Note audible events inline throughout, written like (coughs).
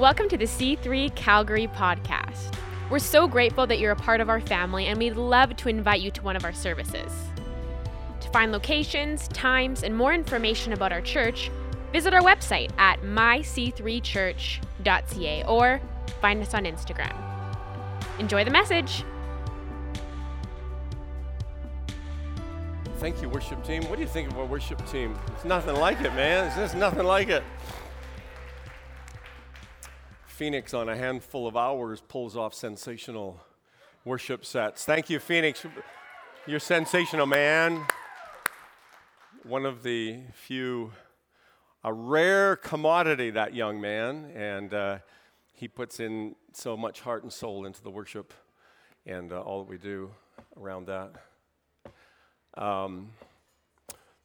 Welcome to the C3 Calgary podcast. We're so grateful that you're a part of our family, and we'd love to invite you to one of our services. To find locations, times, and more information about our church, visit our website at myc3church.ca or find us on Instagram. Enjoy the message. Thank you, worship team. What do you think of our worship team? It's nothing like it, man. It's just nothing like it. Phoenix, on a handful of hours, pulls off sensational worship sets. Thank you, Phoenix. You're sensational, man. One of the few, a rare commodity, that young man. And uh, he puts in so much heart and soul into the worship and uh, all that we do around that. Um,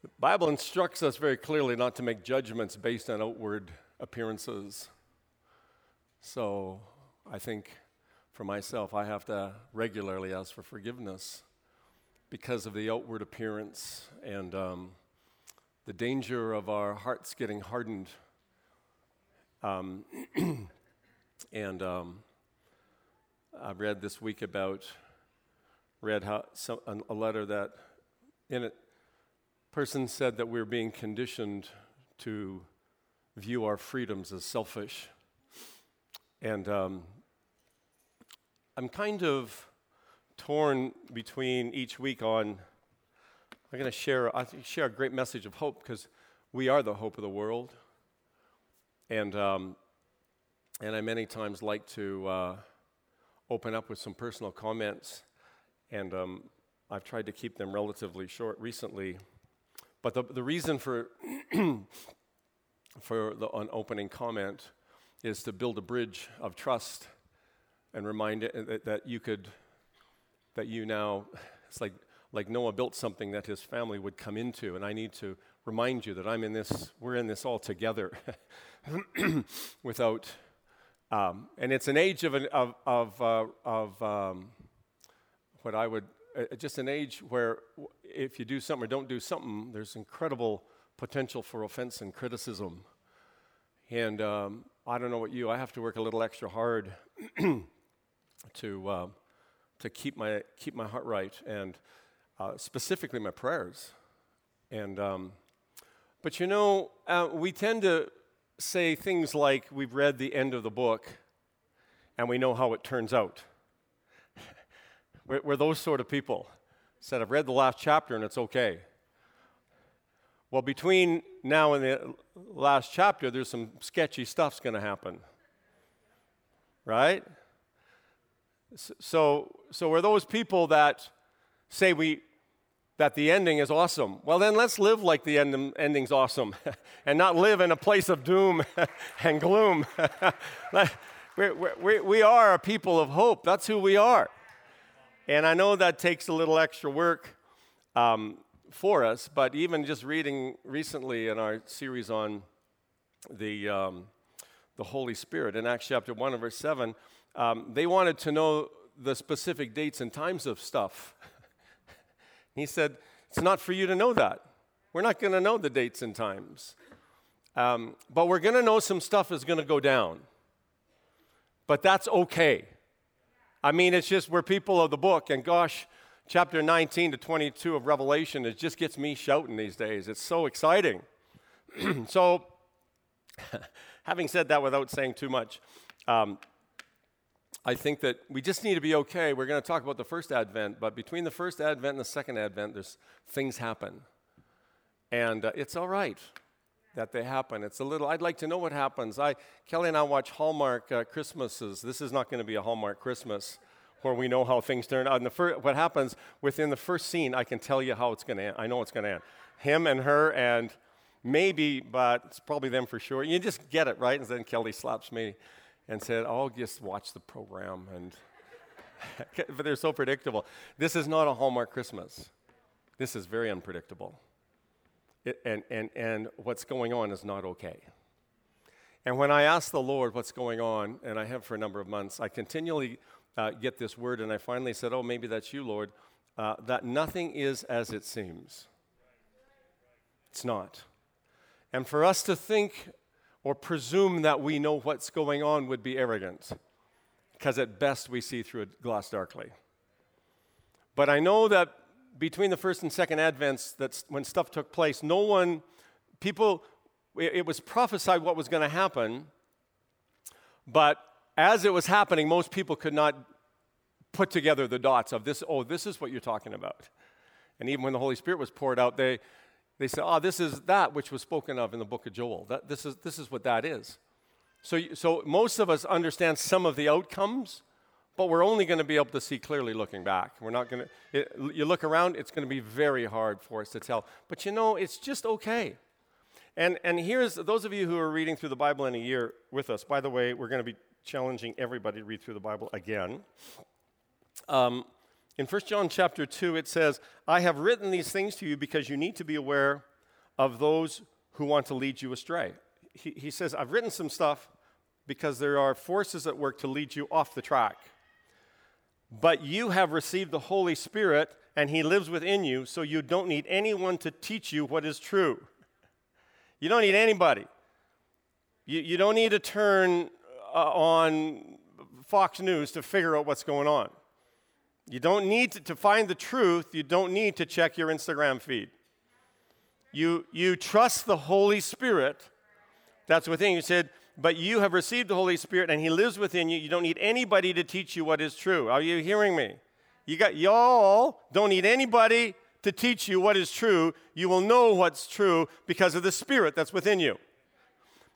the Bible instructs us very clearly not to make judgments based on outward appearances. So I think for myself, I have to regularly ask for forgiveness because of the outward appearance and um, the danger of our hearts getting hardened. Um, (clears throat) and um, I read this week about, read how, a letter that in it, person said that we're being conditioned to view our freedoms as selfish. And um, I'm kind of torn between each week on. I'm going to share. Share a great message of hope because we are the hope of the world, and um, and I many times like to uh, open up with some personal comments, and um, I've tried to keep them relatively short recently. But the the reason for (clears throat) for the, an opening comment is to build a bridge of trust and remind it that that you could, that you now, it's like, like Noah built something that his family would come into, and I need to remind you that I'm in this, we're in this all together (clears throat) without, um, and it's an age of, an, of, of, uh, of um, what I would, uh, just an age where if you do something or don't do something, there's incredible potential for offense and criticism. And um, I don't know what you, I have to work a little extra hard (clears throat) to, uh, to keep, my, keep my heart right, and uh, specifically my prayers. And, um, but you know, uh, we tend to say things like we've read the end of the book and we know how it turns out. (laughs) we're, we're those sort of people. Said, I've read the last chapter and it's okay. Well, between now in the last chapter, there's some sketchy stuff's going to happen. Right? So, so we're those people that say we that the ending is awesome. Well, then let's live like the end, ending's awesome (laughs) and not live in a place of doom (laughs) and gloom. (laughs) we, we, we are a people of hope. That's who we are. And I know that takes a little extra work. Um, for us, but even just reading recently in our series on the, um, the Holy Spirit in Acts chapter 1 and verse 7, um, they wanted to know the specific dates and times of stuff. (laughs) he said, It's not for you to know that. We're not going to know the dates and times. Um, but we're going to know some stuff is going to go down. But that's okay. I mean, it's just we're people of the book, and gosh, chapter 19 to 22 of Revelation, it just gets me shouting these days. It's so exciting. (clears throat) so, (laughs) having said that without saying too much, um, I think that we just need to be okay. We're going to talk about the first advent, but between the first advent and the second advent, there's things happen. And uh, it's all right that they happen. It's a little, I'd like to know what happens. I, Kelly and I watch Hallmark uh, Christmases. This is not going to be a Hallmark Christmas where we know how things turn out. And the fir- what happens within the first scene, I can tell you how it's going to end. I know it's going to end. Him and her, and maybe, but it's probably them for sure. You just get it, right? And then Kelly slaps me and said, "I'll just watch the program." And (laughs) but they're so predictable. This is not a Hallmark Christmas. This is very unpredictable. It, and, and, and what's going on is not okay. And when I ask the Lord what's going on, and I have for a number of months, I continually uh, get this word, and I finally said, Oh, maybe that's you, Lord, uh, that nothing is as it seems. It's not. And for us to think or presume that we know what's going on would be arrogant, because at best we see through a glass darkly. But I know that between the first and second advents, that when stuff took place, no one, people, it was prophesied what was going to happen, but as it was happening, most people could not put together the dots of this, oh, this is what you're talking about. And even when the Holy Spirit was poured out, they, they said, oh, this is that which was spoken of in the book of Joel. That, this, is, this is what that is. So, so most of us understand some of the outcomes, but we're only going to be able to see clearly looking back. We're not going to, you look around, it's going to be very hard for us to tell. But you know, it's just okay. And, and here's those of you who are reading through the Bible in a year with us. By the way, we're going to be challenging everybody to read through the Bible again. Um, in 1 John chapter 2, it says, I have written these things to you because you need to be aware of those who want to lead you astray. He, he says, I've written some stuff because there are forces at work to lead you off the track. But you have received the Holy Spirit, and He lives within you, so you don't need anyone to teach you what is true. You don't need anybody. You, you don't need to turn Uh, on Fox News to figure out what's going on. You don't need to, to find the truth, you don't need to check your Instagram feed. You, you trust the Holy Spirit that's within you. You said, but you have received the Holy Spirit and He lives within you. You don't need anybody to teach you what is true. Are you hearing me? You got y'all don't need anybody to teach you what is true. You will know what's true because of the Spirit that's within you.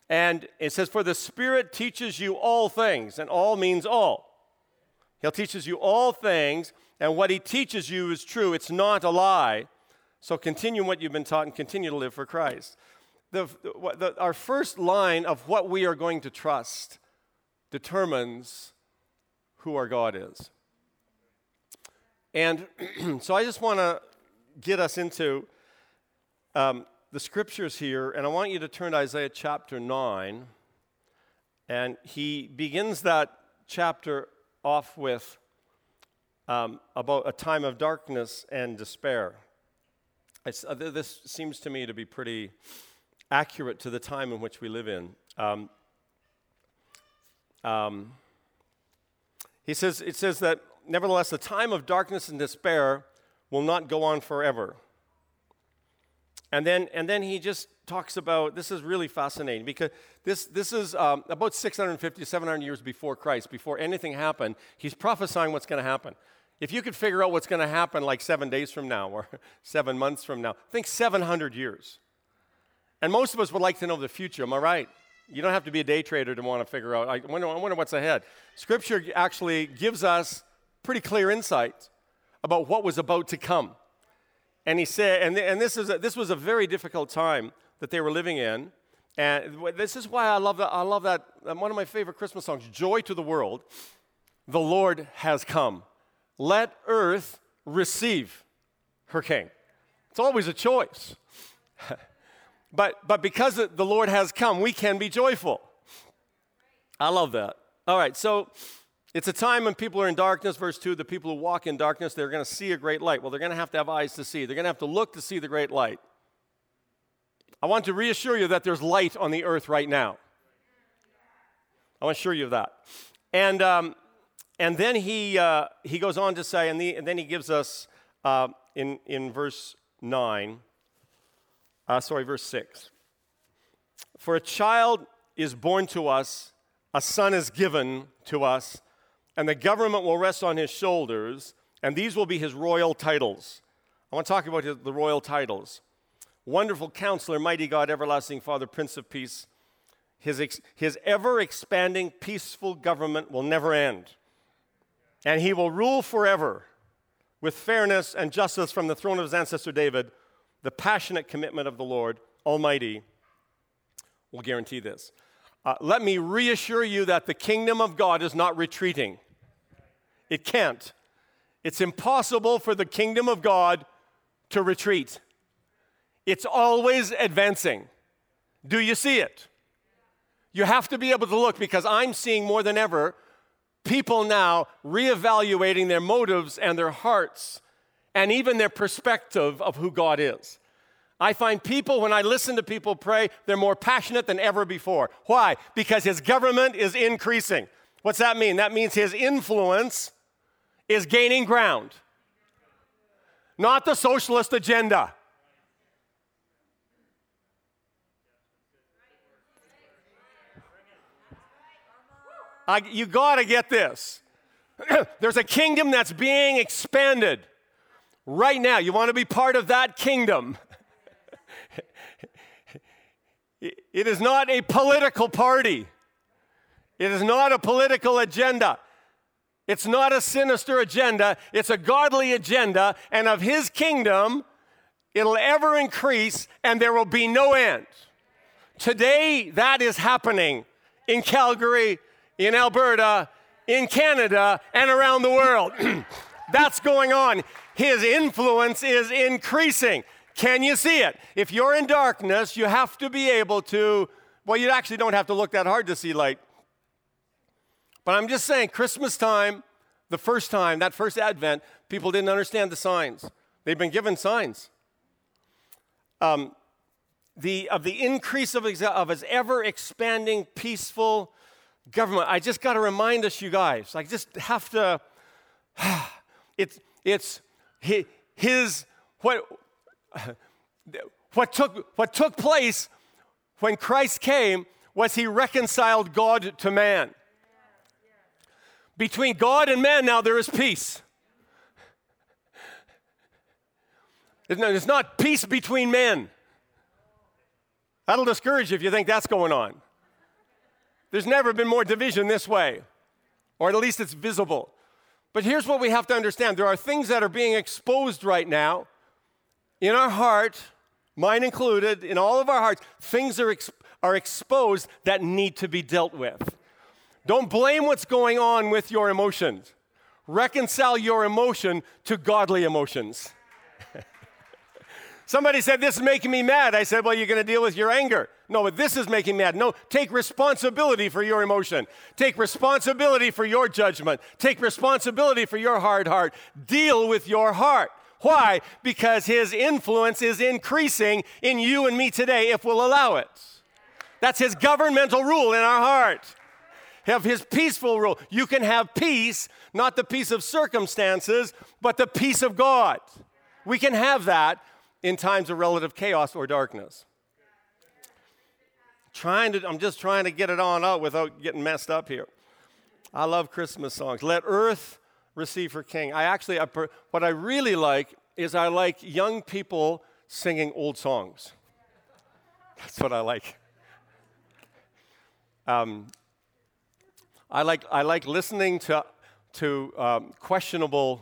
And it says, For the Spirit teaches you all things, and all means all. He'll teaches you all things, and what he teaches you is true. It's not a lie. So continue what you've been taught and continue to live for Christ. The, the, our first line of what we are going to trust determines who our God is. And (clears throat) so I just want to get us into um, the scriptures here, and I want you to turn to Isaiah chapter 9. And he begins that chapter off with um, about a time of darkness and despair. Uh, this seems to me to be pretty accurate to the time in which we live in. Um, um, he says, it says that, nevertheless, the time of darkness and despair will not go on forever. And then, and then he just talks about this is really fascinating because this, this is um, about 650, 700 years before Christ, before anything happened. He's prophesying what's going to happen. If you could figure out what's going to happen like seven days from now or (laughs) seven months from now, think 700 years. And most of us would like to know the future, am I right? You don't have to be a day trader to want to figure out. I wonder, I wonder what's ahead. Scripture actually gives us pretty clear insight about what was about to come. And he said, and, and this, is a, this was a very difficult time that they were living in. And this is why I love that. I love that. One of my favorite Christmas songs, Joy to the World. The Lord has come. Let earth receive her king. It's always a choice. (laughs) but, but because the Lord has come, we can be joyful. I love that. All right, so it's a time when people are in darkness. Verse 2 the people who walk in darkness, they're going to see a great light. Well, they're going to have to have eyes to see. They're going to have to look to see the great light. I want to reassure you that there's light on the earth right now. I want to assure you of that. And, um, and then he, uh, he goes on to say, and, the, and then he gives us uh, in, in verse 9, uh, sorry, verse 6. For a child is born to us, a son is given to us, and the government will rest on his shoulders, and these will be his royal titles. I want to talk about the royal titles. Wonderful counselor, mighty God, everlasting Father, Prince of Peace. His, ex- his ever expanding, peaceful government will never end. And he will rule forever with fairness and justice from the throne of his ancestor David. The passionate commitment of the Lord Almighty will guarantee this. Uh, let me reassure you that the kingdom of God is not retreating. It can't. It's impossible for the kingdom of God to retreat. It's always advancing. Do you see it? You have to be able to look because I'm seeing more than ever people now reevaluating their motives and their hearts and even their perspective of who God is. I find people, when I listen to people pray, they're more passionate than ever before. Why? Because his government is increasing. What's that mean? That means his influence is gaining ground, not the socialist agenda. I, you got to get this. (clears throat) There's a kingdom that's being expanded right now. You want to be part of that kingdom. (laughs) it is not a political party, it is not a political agenda. It's not a sinister agenda, it's a godly agenda, and of his kingdom, it'll ever increase and there will be no end. Today, that is happening in Calgary, in Alberta, in Canada, and around the world. (clears throat) That's going on. His influence is increasing. Can you see it? If you're in darkness, you have to be able to, well, you actually don't have to look that hard to see light. But I'm just saying, Christmas time, the first time, that first Advent, people didn't understand the signs. They've been given signs. Um, the, of the increase of, of his ever expanding, peaceful government. I just got to remind us, you guys, I just have to, (sighs) it's, it's his, what, what, took, what took place when Christ came was he reconciled God to man. Between God and man, now there is peace. It's not peace between men. That'll discourage you if you think that's going on. There's never been more division this way, or at least it's visible. But here's what we have to understand there are things that are being exposed right now in our heart, mine included, in all of our hearts. Things are, ex- are exposed that need to be dealt with. Don't blame what's going on with your emotions. Reconcile your emotion to godly emotions. (laughs) Somebody said, This is making me mad. I said, Well, you're going to deal with your anger. No, but this is making me mad. No, take responsibility for your emotion. Take responsibility for your judgment. Take responsibility for your hard heart. Deal with your heart. Why? Because his influence is increasing in you and me today if we'll allow it. That's his governmental rule in our heart. Have his peaceful rule. You can have peace, not the peace of circumstances, but the peace of God. We can have that in times of relative chaos or darkness. Trying to, I'm just trying to get it on out without getting messed up here. I love Christmas songs. Let earth receive her king. I actually, I, what I really like is I like young people singing old songs. That's what I like. Um, I like I like listening to to um, questionable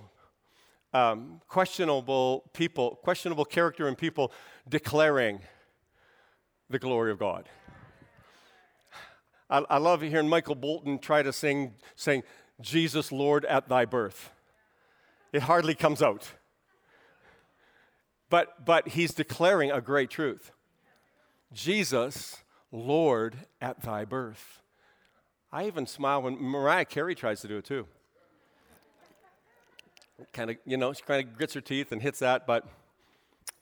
um, questionable people, questionable character and people declaring the glory of God. I, I love hearing Michael Bolton try to sing, saying, Jesus, Lord, at thy birth. It hardly comes out. But, but he's declaring a great truth Jesus, Lord, at thy birth. I even smile when Mariah Carey tries to do it too kind of, you know, she kind of grits her teeth and hits that, but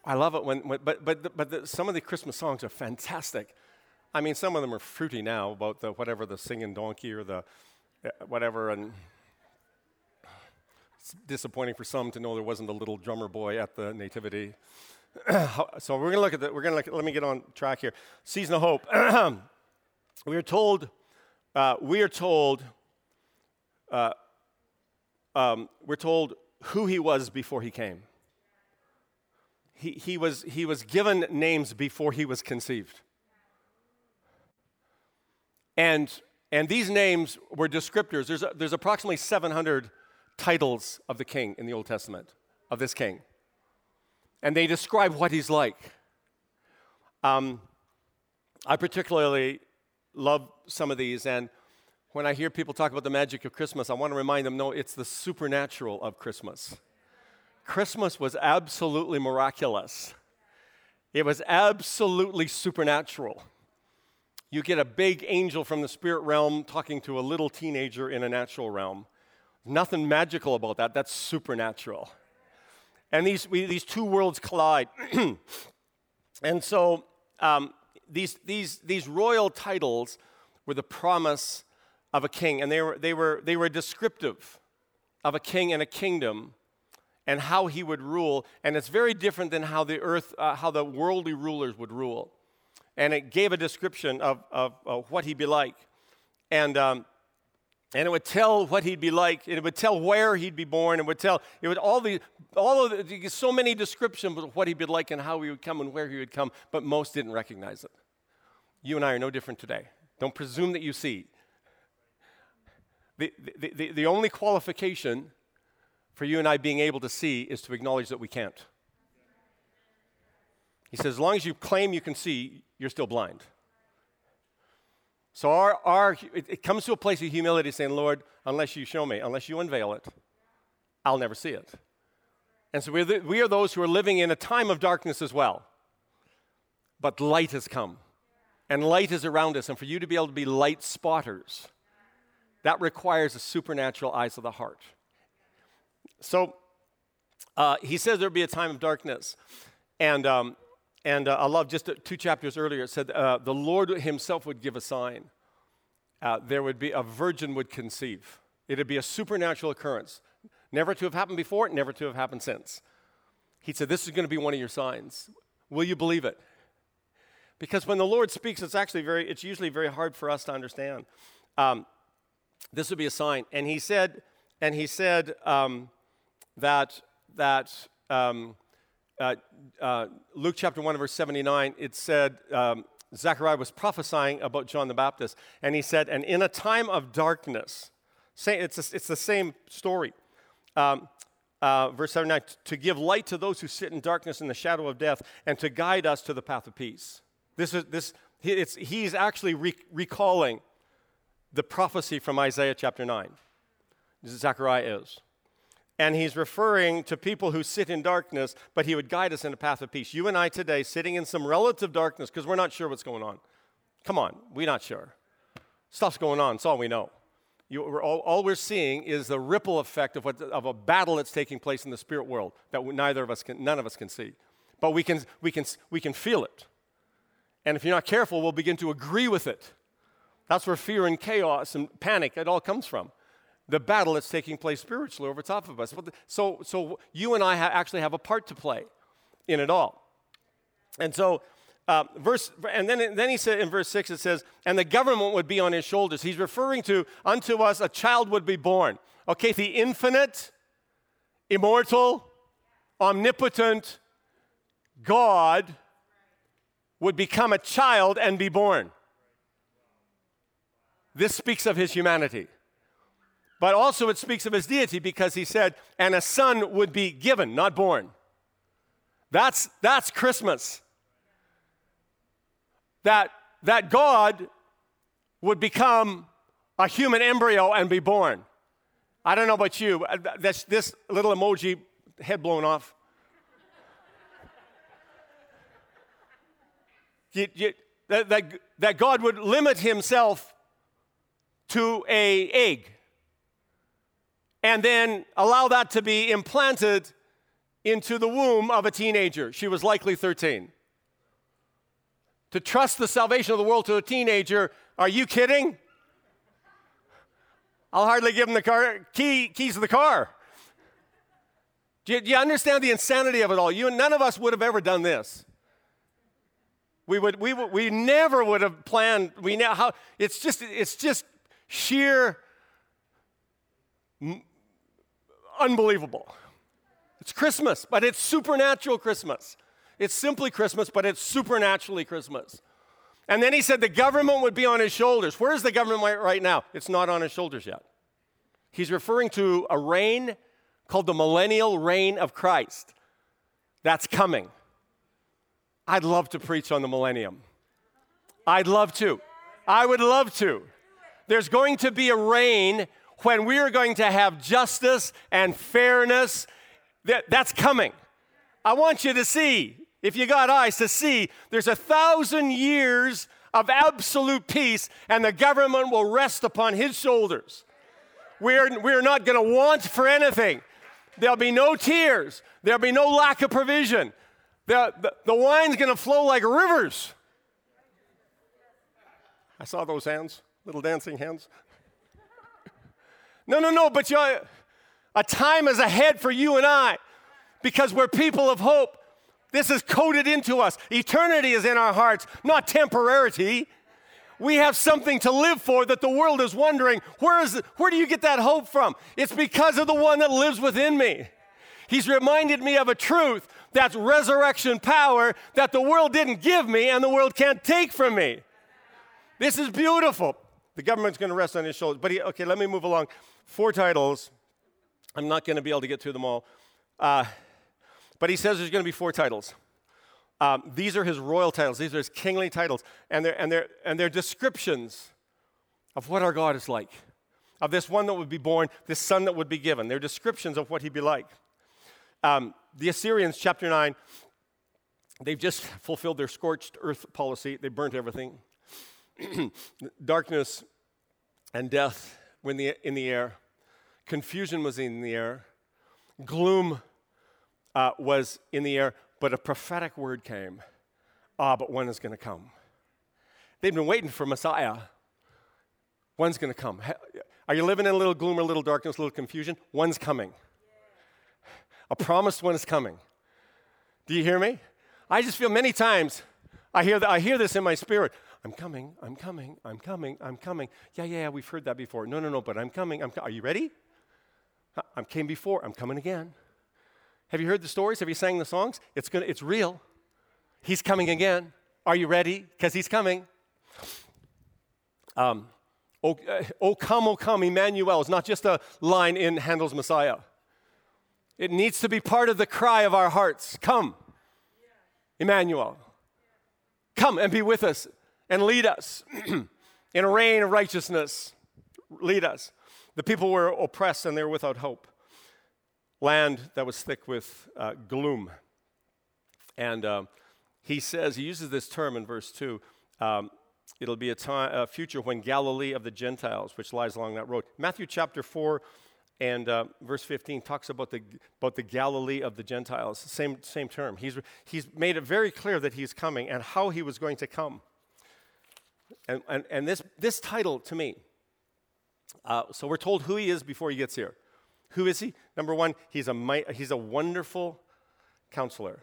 I love it when, when but, but, but the, some of the Christmas songs are fantastic. I mean, some of them are fruity now about the whatever, the singing donkey or the uh, whatever, and it's disappointing for some to know there wasn't a little drummer boy at the nativity. (coughs) so we're going to look at that. We're going to let me get on track here. Season of hope. (coughs) we are told, uh, we are told, uh, um, we're told who he was before he came. He, he, was, he was given names before he was conceived. And, and these names were descriptors. There's, there's approximately 700 titles of the king in the Old Testament, of this king. And they describe what he's like. Um, I particularly love some of these, and when I hear people talk about the magic of Christmas, I want to remind them no, it's the supernatural of Christmas. Christmas was absolutely miraculous, it was absolutely supernatural. You get a big angel from the spirit realm talking to a little teenager in a natural realm. Nothing magical about that, that's supernatural. And these, we, these two worlds collide. (clears throat) And so um, these, these, these royal titles were the promise of a king, and they were, they, were, they were descriptive of a king and a kingdom and how he would rule. And it's very different than how the earth, uh, how the worldly rulers would rule. And it gave a description of, of, of what he'd be like. And, um, and it would tell what he'd be like. And it would tell where he'd be born. It would tell, it would all the, all of the, so many descriptions of what he'd be like and how he would come and where he would come, but most didn't recognize it. You and I are no different today. Don't presume that you see. The, the, the, the only qualification for you and I being able to see is to acknowledge that we can't. He says, as long as you claim you can see, you're still blind. So our, our, it, it comes to a place of humility saying, Lord, unless you show me, unless you unveil it, I'll never see it. And so we're the, we are those who are living in a time of darkness as well. But light has come, and light is around us. And for you to be able to be light spotters, that requires a supernatural eyes of the heart. So uh, he says there'll be a time of darkness. And, um, and uh, I love just two chapters earlier, it said uh, the Lord himself would give a sign. Uh, there would be a virgin would conceive. It'd be a supernatural occurrence. Never to have happened before, never to have happened since. He said, This is going to be one of your signs. Will you believe it? Because when the Lord speaks, it's actually very, it's usually very hard for us to understand. Um, this would be a sign. And he said, and he said um, that, that um, uh, uh, Luke chapter 1, verse 79, it said, um, Zechariah was prophesying about John the Baptist, and he said, And in a time of darkness, say, it's, a, it's the same story. Um, uh, verse 79 to give light to those who sit in darkness and the shadow of death, and to guide us to the path of peace. This is, this, it's, he's actually re- recalling the prophecy from Isaiah chapter 9. Zechariah is. And he's referring to people who sit in darkness, but he would guide us in a path of peace. You and I today, sitting in some relative darkness because we're not sure what's going on. Come on, we're not sure. Stuff's going on, it's all we know. You, we're all, all, we're seeing is the ripple effect of, what, of a battle that's taking place in the spirit world that neither of us can, none of us can see. But we can, we, can, we can feel it. And if you're not careful, we'll begin to agree with it. That's where fear and chaos and panic, it all comes from the battle that's taking place spiritually over top of us. So, so you and I ha- actually have a part to play in it all. And so, uh, verse, and then, then he said in verse 6, it says, and the government would be on his shoulders. He's referring to, unto us a child would be born. Okay, the infinite, immortal, omnipotent God would become a child and be born. This speaks of his humanity. But also it speaks of his deity because he said, and a son would be given, not born. That's, that's Christmas. That, that God would become a human embryo and be born. I don't know about you, uh, that's this little emoji, head blown off. You, you, that, that, that God would limit himself to a egg and then allow that to be implanted into the womb of a teenager. She was likely 13. To trust the salvation of the world to a teenager, are you kidding? I'll hardly give him the car, key, keys of the car. Do you, do you, understand the insanity of it all? You, none of us would have ever done this. We, would, we, we never would have planned. We know how, it's, just, it's just sheer unbelievable. It's Christmas, but it's supernatural Christmas. It's simply Christmas, but it's supernaturally Christmas. And then he said the government would be on his shoulders. Where is the government right now? It's not on his shoulders yet. He's referring to a reign called the millennial reign of Christ. That's coming. I'd love to preach on the millennium. I'd love to. I would love to. There's going to be a reign when we are going to have justice and fairness. That, that's coming. I want you to see, if you got eyes to see, there's a thousand years of absolute peace, and the government will rest upon his shoulders. We're, we're not going to want for anything. There'll be no tears, there'll be no lack of provision. The, the, the wine's going to flow like rivers. I saw those hands, little dancing hands. No, no, no, but you, a time is ahead for you and I because we're people of hope. This is coded into us. Eternity is in our hearts, not temporarity. We have something to live for that the world is wondering where, is it, where do you get that hope from? It's because of the one that lives within me. He's reminded me of a truth that's resurrection power that the world didn't give me and the world can't take from me. This is beautiful. The government's going to rest on his shoulders. But he, okay, let me move along. Four titles. I'm not going to be able to get through them all. Uh, but he says there's going to be four titles. Um, these are his royal titles, these are his kingly titles, and they're, and, they're, and they're descriptions of what our God is like, of this one that would be born, this son that would be given. They're descriptions of what he'd be like. Um, the Assyrians, chapter 9, they've just fulfilled their scorched earth policy, they burnt everything. (clears throat) Darkness and death were in the, in the air, confusion was in the air, gloom uh, was in the air, but a prophetic word came. Ah, but when is going to come? They've been waiting for Messiah. When's going to come? Are you living in a little gloom or a little darkness, a little confusion? One's coming. A promised one is coming. Do you hear me? I just feel many times I hear, that, I hear this in my spirit. I'm coming, I'm coming, I'm coming, I'm coming. Yeah, yeah, yeah, we've heard that before. No, no, no, but I'm coming. I'm co- Are you ready? I came before, I'm coming again. Have you heard the stories? Have you sang the songs? It's, gonna, it's real. He's coming again. Are you ready? Because he's coming. Um, oh, uh, oh, come, oh, come, Emmanuel is not just a line in Handel's Messiah. It needs to be part of the cry of our hearts. Come, Emmanuel. Come and be with us and lead us (clears throat) in a reign of righteousness. Lead us. The people were oppressed and they were without hope land that was thick with uh, gloom. And uh, he says, he uses this term in verse 2 um, it'll be a, time, a future when Galilee of the Gentiles, which lies along that road. Matthew chapter 4 and uh, verse 15 talks about the, about the Galilee of the Gentiles, same, same term. He's, he's made it very clear that he's coming and how he was going to come. And, and, and this, this title to me, uh, so we're told who he is before he gets here. Who is he? Number one, he's a, he's a wonderful counselor.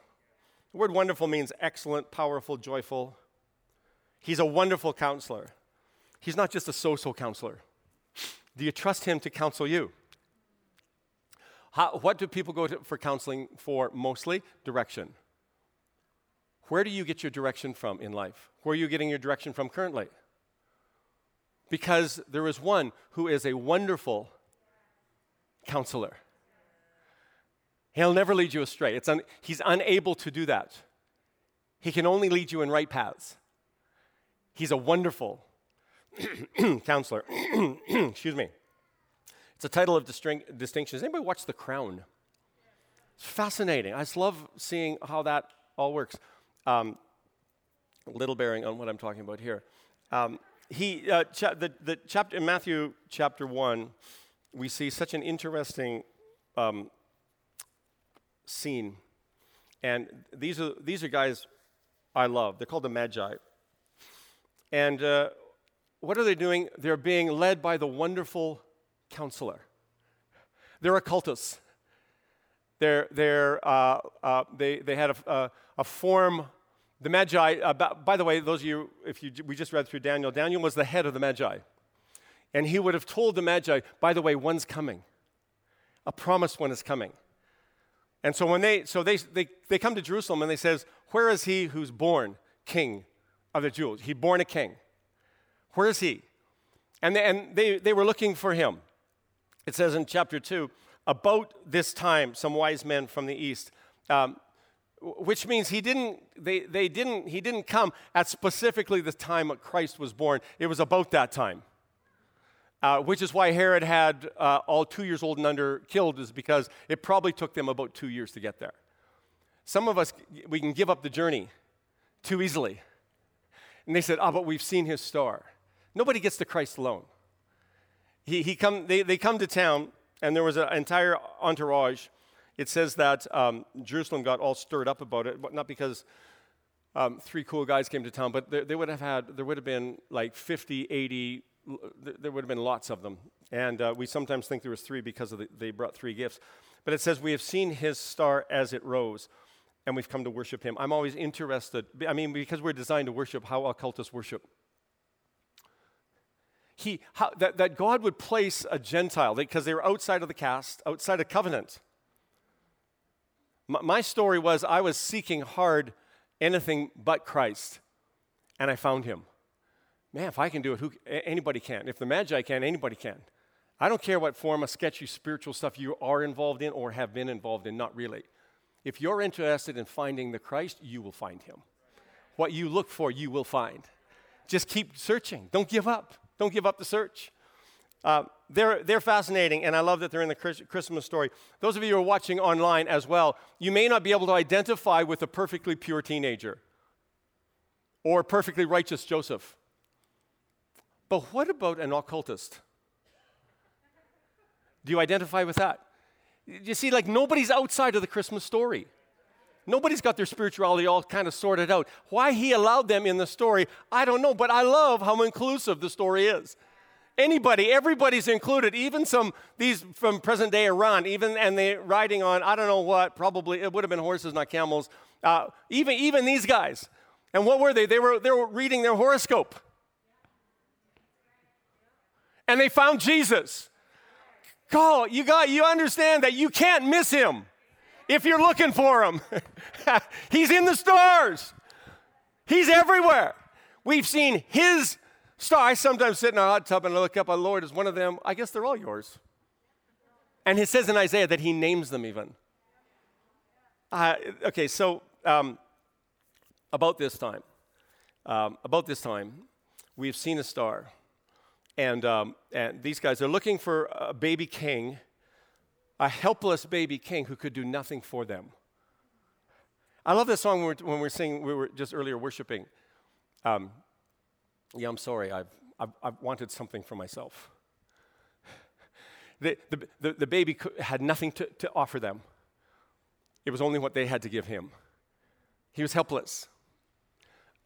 The word wonderful means excellent, powerful, joyful. He's a wonderful counselor. He's not just a so so counselor. Do you trust him to counsel you? How, what do people go to, for counseling for mostly? Direction. Where do you get your direction from in life? Where are you getting your direction from currently? Because there is one who is a wonderful counselor. He'll never lead you astray. Un, he's unable to do that. He can only lead you in right paths. He's a wonderful (clears throat) counselor. (clears throat) Excuse me. It's a title of distinction. Has anybody watched The Crown? It's fascinating. I just love seeing how that all works. Um, little bearing on what I'm talking about here. Um, he, uh, cha- the, the chapter in Matthew chapter 1, we see such an interesting um, scene. And these are, these are guys I love. They're called the Magi. And uh, what are they doing? They're being led by the wonderful counselor. They're occultists. They're, they're, uh, uh, they, they had a, a, a form, the Magi, uh, by the way, those of you, if you, we just read through Daniel, Daniel was the head of the Magi. And he would have told the Magi, by the way, one's coming. A promised one is coming. And so when they so they, they, they come to Jerusalem and they says, Where is he who's born king of the Jews? He born a king. Where is he? And they, and they, they were looking for him. It says in chapter 2, about this time, some wise men from the east, um, which means he didn't, they, they didn't, he didn't come at specifically the time Christ was born. It was about that time uh, which is why Herod had uh, all two years old and under killed, is because it probably took them about two years to get there. Some of us, we can give up the journey too easily. And they said, Oh, but we've seen his star. Nobody gets to Christ alone. He, he come, they, they come to town, and there was an entire entourage, it says that um, Jerusalem got all stirred up about it, but not because um, three cool guys came to town, but there, they would have had, there would have been like 50, 80, there would have been lots of them. And uh, we sometimes think there was three because the, they brought three gifts. But it says, we have seen his star as it rose, and we've come to worship him. I'm always interested, I mean, because we're designed to worship how occultists worship. He, how, that, that God would place a Gentile, because they were outside of the caste, outside of covenant. My, story was I was seeking hard anything but Christ, and I found him. Man, if I can do it, who, anybody can. If the Magi can, anybody can. I don't care what form of sketchy spiritual stuff you are involved in or have been involved in, not really. If you're interested in finding the Christ, you will find him. What you look for, you will find. Just keep searching. Don't give up. Don't give up the search. Uh, they're, they're fascinating, and I love that they're in the Christmas story. Those of you who are watching online as well, you may not be able to identify with a perfectly pure teenager or perfectly righteous Joseph. But what about an occultist? Do you identify with that? You see, like nobody's outside of the Christmas story. Nobody's got their spirituality all kind of sorted out. Why he allowed them in the story, I don't know, but I love how inclusive the story is. Anybody, everybody's included, even some these from present day Iran, even and they riding on I don't know what, probably it would have been horses, not camels. Uh, even even these guys, and what were they? They were they were reading their horoscope, and they found Jesus. Call you got you understand that you can't miss him if you're looking for him. (laughs) He's in the stars. He's everywhere. We've seen his star. I sometimes sit in a hot tub and I look up, oh Lord, is one of them. I guess they're all yours. And he says in Isaiah that he names them even. Uh, okay, so um, about this time, um, about this time, we've seen a star. And, um, and these guys are looking for a baby king a helpless baby king who could do nothing for them. I love this song when we're, when we're singing, we were just earlier worshiping. Um, yeah, I'm sorry, I've, I've, I've, wanted something for myself. The, the, the, the baby had nothing to, to offer them, it was only what they had to give him. He was helpless.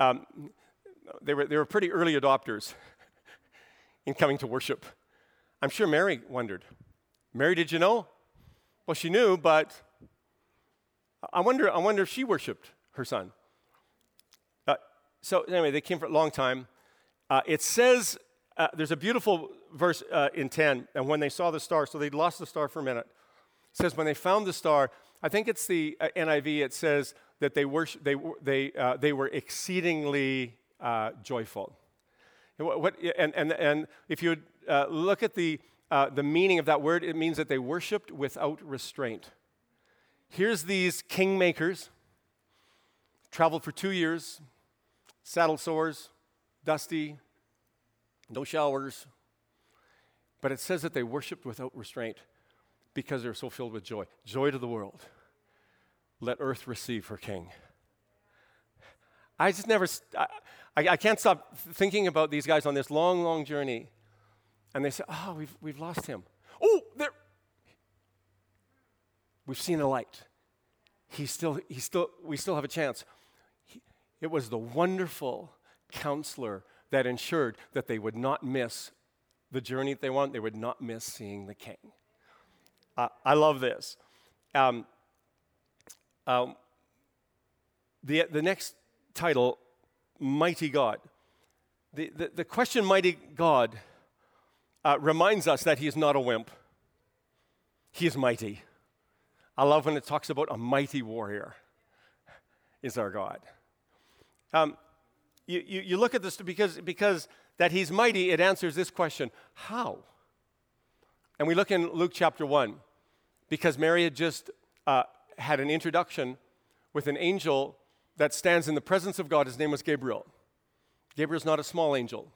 Um, they, were, they were pretty early adopters in coming to worship. I'm sure Mary wondered. Mary, did you know? Well, she knew, but I wonder, I wonder if she worshiped her son. Uh, so, anyway, they came for a long time. Uh, it says, uh, there's a beautiful verse uh, in 10, and when they saw the star, so they'd lost the star for a minute. It says, when they found the star, I think it's the uh, NIV, it says that they, worship, they, they, uh, they were exceedingly joyful. What, and, and, and if you look at the uh, the meaning of that word, it means that they worshiped without restraint. Here's these kingmakers, traveled for two years, saddle sores, dusty, no showers. But it says that they worshiped without restraint because they were so filled with joy. Joy to the world. Let earth receive her king. I just never, I, I can't stop thinking about these guys on this long, long journey and they say, Oh, we've, we've lost him. Oh, there. We've seen a light. He's still, he's still, we still have a chance. He, it was the wonderful counselor that ensured that they would not miss the journey that they want, they would not miss seeing the king. Uh, I love this. Um, um, the, the next title, Mighty God. The, the, the question, Mighty God, uh, reminds us that he is not a wimp. He is mighty. I love when it talks about a mighty warrior is our God. Um, you, you, you, look at this because, because that he's mighty, it answers this question how? And we look in Luke chapter 1 because Mary had just uh, had an introduction with an angel that stands in the presence of God. His name was Gabriel. Gabriel's not a small angel.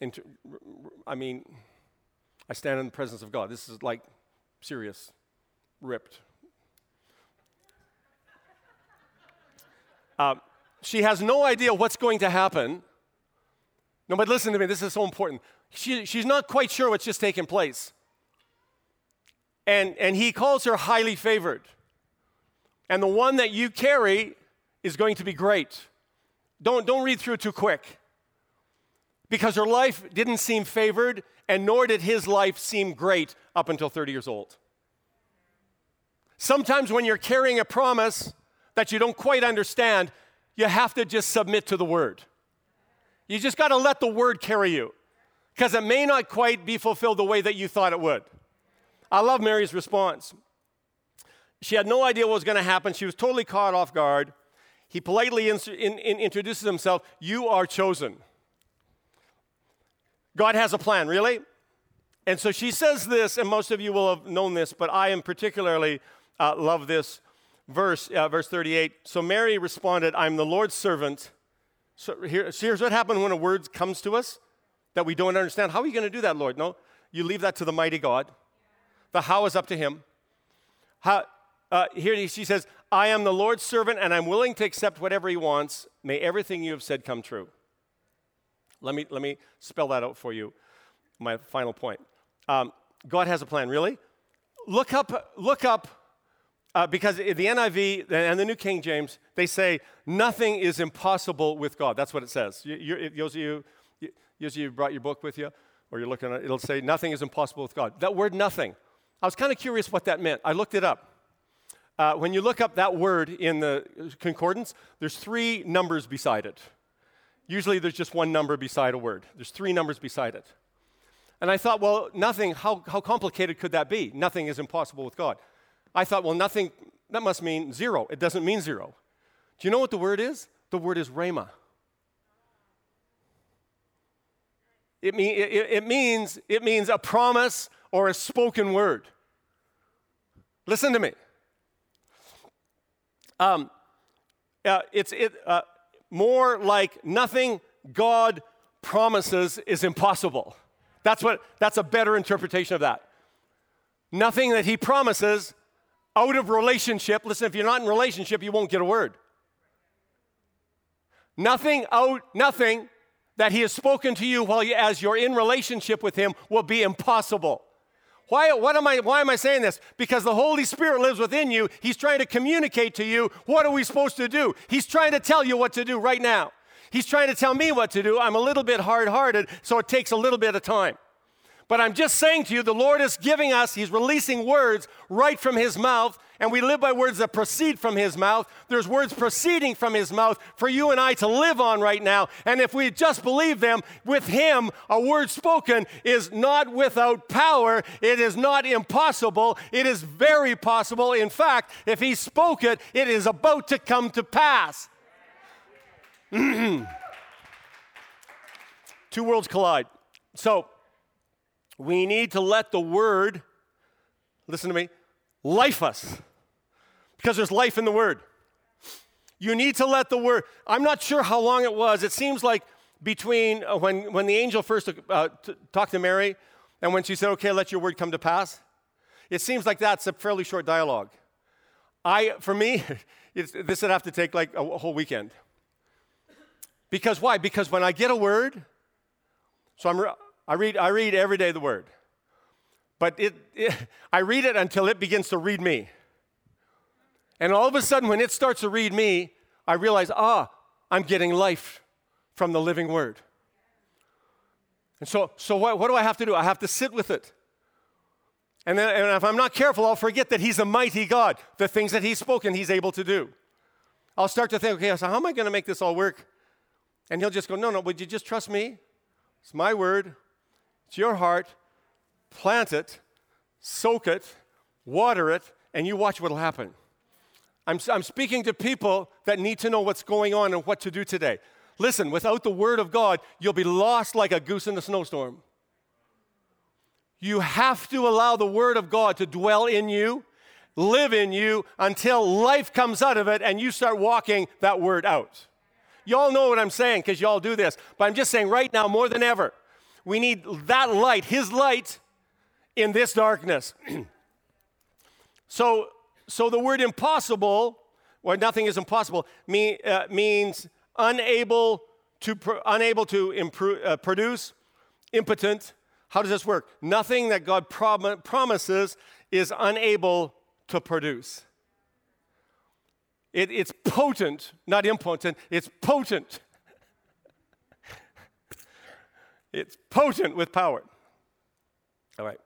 Inter- I mean, I stand in the presence of God. This is like serious, ripped. Uh, (laughs) she has no idea what's going to happen. No, but listen to me, this is so important. She, she's not quite sure what's just taken place. and, and he calls her highly favored. And the one that you carry is going to be great. Don't, don't read through too quick. Because her life didn't seem favored, and nor did his life seem great up until 30 years old. Sometimes when you're carrying a promise that you don't quite understand, you have to just submit to the word. You just got to let the word carry you because it may not quite be fulfilled the way that you thought it would. I love Mary's response. She had no idea what was going to happen. She was totally caught off guard. He politely in, in, in introduces himself You are chosen. God has a plan, really? And so she says this, and most of you will have known this, but I am particularly uh, love this verse, uh, verse 38. So Mary responded, I'm the Lord's servant. So here, here's what happens when a word comes to us that we don't understand. How are you going to do that, Lord? No, you leave that to the mighty God. The how is up to him. How, uh, here she says, I am the Lord's servant and I'm willing to accept whatever he wants. May everything you have said come true. Let me, let me spell that out for you, my final point. Um, God has a plan, really? Look up, look up uh, because the NIV and the New King James, they say nothing is impossible with God. That's what it says. You, you, those of you, those of you brought your book with you, or you're looking at it, it'll say nothing is impossible with God. That word nothing, I was kind of curious what that meant. I looked it up. Uh, when you look up that word in the concordance, there's three numbers beside it. Usually there's just one number beside a word, there's three numbers beside it. And I thought, well, nothing, how, how complicated could that be? Nothing is impossible with God. I thought, well, nothing, that must mean zero. It doesn't mean zero. Do you know what the word is? The word is rhema. It, mean, it, it, means, it means a promise or a spoken word. Listen to me. Um, uh, it's it, uh, more like nothing God promises is impossible. That's, what, that's a better interpretation of that. Nothing that He promises out of relationship. Listen, if you're not in relationship, you won't get a word. Nothing out, nothing that he has spoken to you while you, as you're in relationship with him will be impossible. Why, what am I, why am I saying this? Because the Holy Spirit lives within you. He's trying to communicate to you what are we supposed to do. He's trying to tell you what to do right now. He's trying to tell me what to do. I'm a little bit hard hearted, so it takes a little bit of time. But I'm just saying to you, the Lord is giving us, He's releasing words right from His mouth, and we live by words that proceed from His mouth. There's words proceeding from His mouth for you and I to live on right now. And if we just believe them, with Him, a word spoken is not without power. It is not impossible. It is very possible. In fact, if He spoke it, it is about to come to pass. (clears throat) Two worlds collide. So, we need to let the word, listen to me, life us. Because there's life in the word. You need to let the word, I'm not sure how long it was. It seems like between uh, when, when the angel first uh, t- talked to Mary and when she said, okay, let your word come to pass, it seems like that's a fairly short dialogue. I, for me, (laughs) this would have to take like a, a whole weekend. Because why? Because when I get a word, so I'm, I read, I read every day the Word. But it, it, I read it until it begins to read me. And all of a sudden, when it starts to read me, I realize, ah, I'm getting life from the living Word. And so, so what, what do I have to do? I have to sit with it. And, then, and if I'm not careful, I'll forget that He's a mighty God. The things that He's spoken, He's able to do. I'll start to think, okay, so how am I going to make this all work? And He'll just go, no, no, would you just trust me? It's my word. It's your heart. Plant it, soak it, water it, and you watch what will happen. I'm, I'm speaking to people that need to know what's going on and what to do today. Listen, without the Word of God, you'll be lost like a goose in a snowstorm. You have to allow the Word of God to dwell in you, live in you, until life comes out of it and you start walking that Word out. Y'all know what I'm saying because y'all do this, but I'm just saying right now, more than ever, we need that light, His light, in this darkness. (clears throat) so, so the word impossible, or nothing is impossible, mean, uh, means unable to, unable to improve, uh, produce, impotent. How does this work? Nothing that God prom- promises is unable to produce. It, it's potent, not impotent, it's potent. It's potent with power. All right.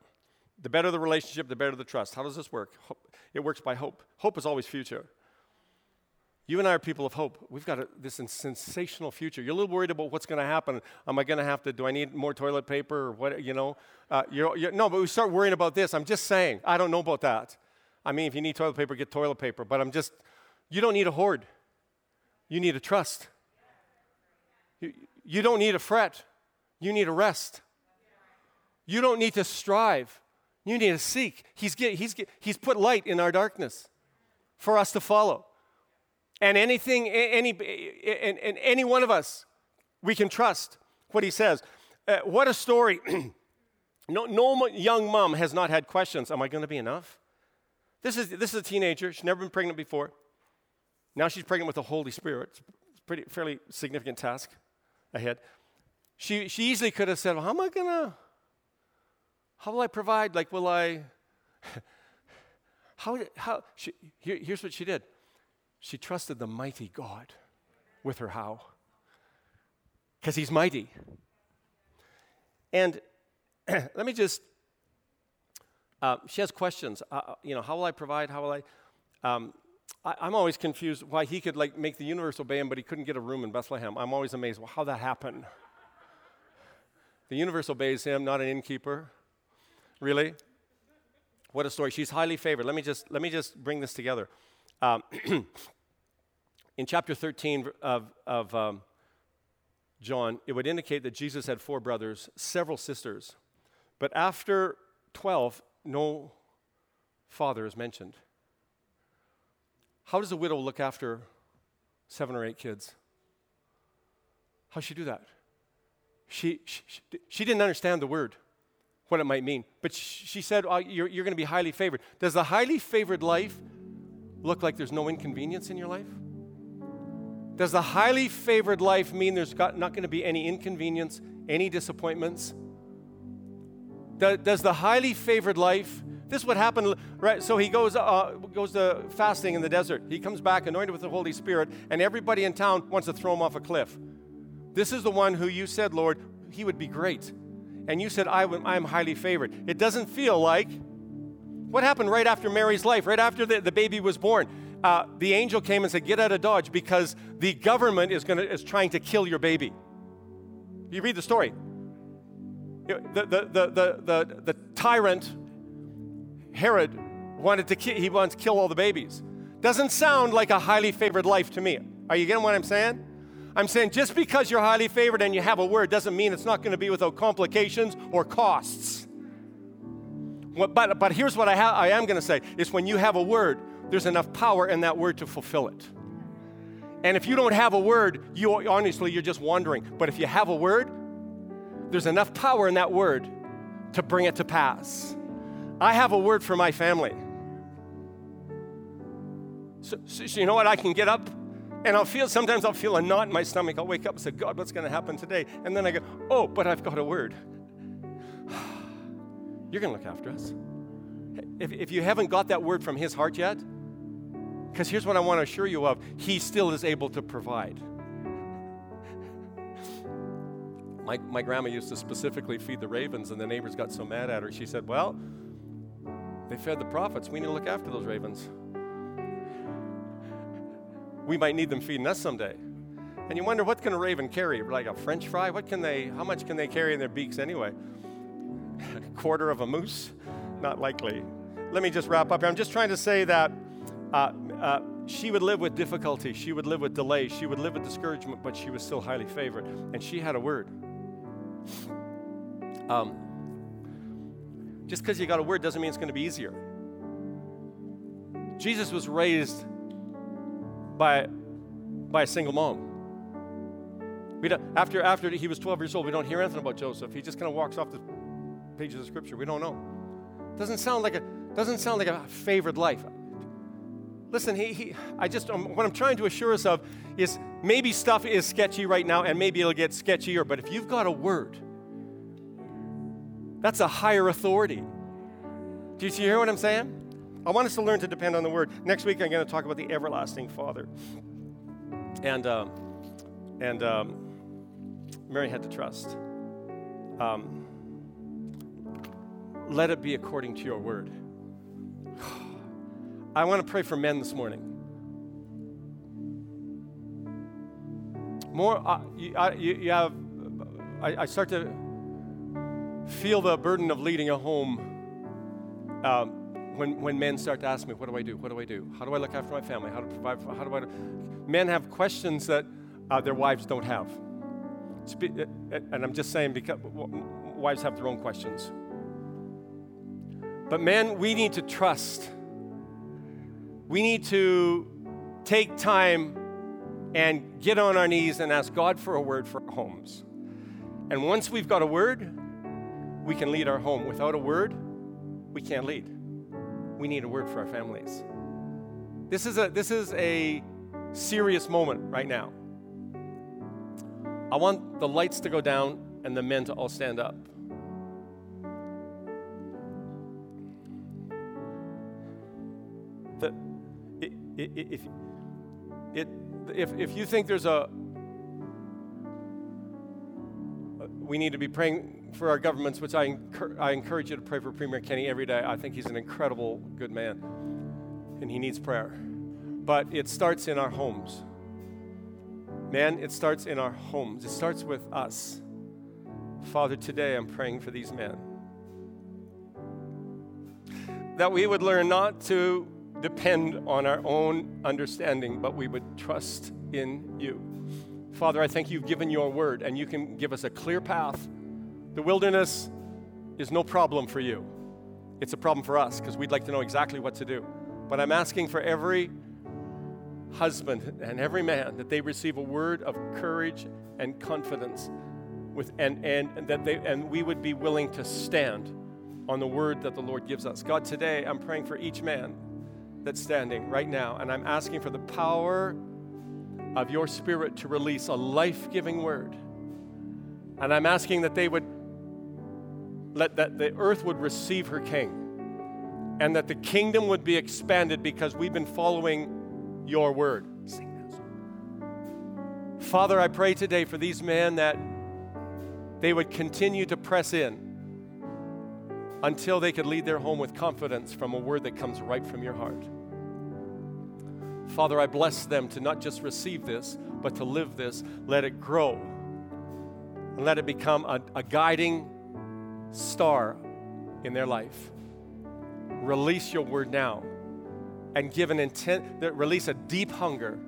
The better the relationship, the better the trust. How does this work? It works by hope. Hope is always future. You and I are people of hope. We've got a, this sensational future. You're a little worried about what's going to happen. Am I going to have to, do I need more toilet paper or what, you know? Uh, you're, you're, no, but we start worrying about this. I'm just saying, I don't know about that. I mean, if you need toilet paper, get toilet paper. But I'm just, you don't need a hoard. You need a trust. You, you don't need a fret. You need a rest. You don't need to strive. You need to seek. He's, get, he's, get, he's put light in our darkness for us to follow. And anything, any, and, and any one of us, we can trust what he says. Uh, what a story. (clears throat) no, no young mom has not had questions. Am I going to be enough? This is, this is a teenager. She's never been pregnant before. Now she's pregnant with the Holy Spirit. It's a pretty, fairly significant task ahead. She, she easily could have said, well, how am I going to, how will I provide? Like, will I, (laughs) how, how, she, here, here's what she did. She trusted the mighty God with her how. Because he's mighty. And (clears throat) let me just, uh, she has questions. Uh, uh, you know, how will I provide? How will I? Um, I, am always confused why he could like make the universe obey him, but he couldn't get a room in Bethlehem. I'm always amazed. Well, how that happened? The universe obeys him, not an innkeeper. Really? What a story. She's highly favored. Let me just let me just bring this together. Um, (clears throat) in chapter 13 of, of um, John, it would indicate that Jesus had four brothers, several sisters. But after 12, no father is mentioned. How does a widow look after seven or eight kids? How does she do that? She, she, she didn't understand the word, what it might mean. But she said, oh, You're, you're going to be highly favored. Does the highly favored life look like there's no inconvenience in your life? Does the highly favored life mean there's got, not going to be any inconvenience, any disappointments? Does the highly favored life, this would happen, right? So he goes, uh, goes to fasting in the desert. He comes back anointed with the Holy Spirit, and everybody in town wants to throw him off a cliff. This is the one who you said, Lord, he would be great. And you said, I am highly favored. It doesn't feel like what happened right after Mary's life, right after the, the baby was born? Uh, the angel came and said, Get out of Dodge because the government is, gonna, is trying to kill your baby. You read the story. The, the, the, the, the, the tyrant, Herod, wanted to ki- he wants to kill all the babies. Doesn't sound like a highly favored life to me. Are you getting what I'm saying? I'm saying just because you're highly favored and you have a word doesn't mean it's not going to be without complications or costs. But, but here's what I, ha- I am going to say is when you have a word, there's enough power in that word to fulfill it. And if you don't have a word, you honestly, you're just wondering. But if you have a word, there's enough power in that word to bring it to pass. I have a word for my family. So, so, so you know what? I can get up and I'll feel, sometimes I'll feel a knot in my stomach. I'll wake up and say, God, what's going to happen today? And then I go, oh, but I've got a word. (sighs) You're going to look after us. If, if you haven't got that word from His heart yet, because here's what I want to assure you of He still is able to provide. (laughs) My, my grandma used to specifically feed the ravens, and the neighbors got so mad at her. She said, Well, they fed the prophets. We need to look after those ravens. We might need them feeding us someday. And you wonder what can a raven carry? Like a french fry? What can they, how much can they carry in their beaks anyway? a (laughs) quarter of a moose? Not likely. Let me just wrap up here. I'm just trying to say that uh, uh, she would live with difficulty, she would live with delay, she would live with discouragement, but she was still highly favored. And she had a word. Um, just because you got a word doesn't mean it's going to be easier. Jesus was raised by, by a single mom. We don't, after, after he was 12 years old, we don't hear anything about Joseph. He just kind of walks off the pages of Scripture. We don't know. Doesn't sound like a doesn't sound like a favored life. Listen, he, he I just um, what I'm trying to assure us of is maybe stuff is sketchy right now, and maybe it'll get sketchier. But if you've got a word, that's a higher authority. Do you hear what I'm saying? I want us to learn to depend on the Word. Next week, I'm going to talk about the everlasting Father. And, uh, and um, Mary had to trust. Um, let it be according to your word. (sighs) I want to pray for men this morning. More, uh, you, I, you, you, have, I, I, start to feel the burden of leading a home um, when, when men start to ask me, What do I do? What do I do? How do I look after my family? How to provide? For, how do I? Men have questions that uh, their wives don't have. Uh, uh, and I'm just saying because wives have their own questions. But men, we need to trust. We need to take time and get on our knees and ask God for a word for our homes. And once we've got a word, we can lead our home. Without a word, we can't lead. We need a word for our families. This is a, this is a serious moment right now. I want the lights to go down and the men to all stand up. The, if, if, if you think there's a, we need to be praying for our governments, which I, I encourage you to pray for Premier Kenney every day. I think he's an incredible good man, and he needs prayer. But it starts in our homes. Man, it starts in our homes, it starts with us. Father, today I'm praying for these men. That we would learn not to depend on our own understanding, but we would trust in you. Father, I think you've given your word and you can give us a clear path. The wilderness is no problem for you, it's a problem for us because we'd like to know exactly what to do. But I'm asking for every husband and every man that they receive a word of courage and confidence with and, and, and that they and we would be willing to stand on the word that the Lord gives us. God, today I'm praying for each man that's standing right now, and I'm asking for the power of your spirit to release a life-giving word. And I'm asking that they would let that the earth would receive her king and that the kingdom would be expanded because we've been following your word. Father, I pray today for these men that they would continue to press in until they could lead their home with confidence from a word that comes right from your heart. Father, I bless them to not just receive this, but to live this. Let it grow and let it become a, a guiding star in their life. Release your word now and give an intent that release a deep hunger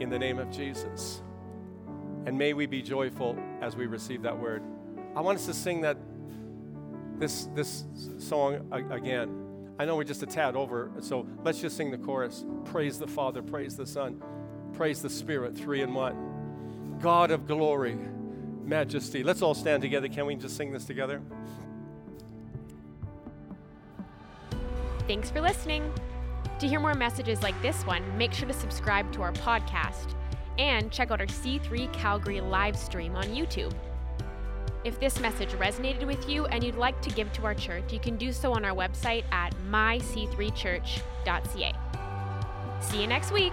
in the name of Jesus. And may we be joyful as we receive that word. I want us to sing that this this song again. I know we're just a tad over, so let's just sing the chorus. Praise the Father, praise the Son, praise the Spirit, three in one. God of glory, majesty. Let's all stand together. Can we just sing this together? Thanks for listening. To hear more messages like this one, make sure to subscribe to our podcast and check out our C3 Calgary live stream on YouTube. If this message resonated with you and you'd like to give to our church, you can do so on our website at myc3church.ca. See you next week.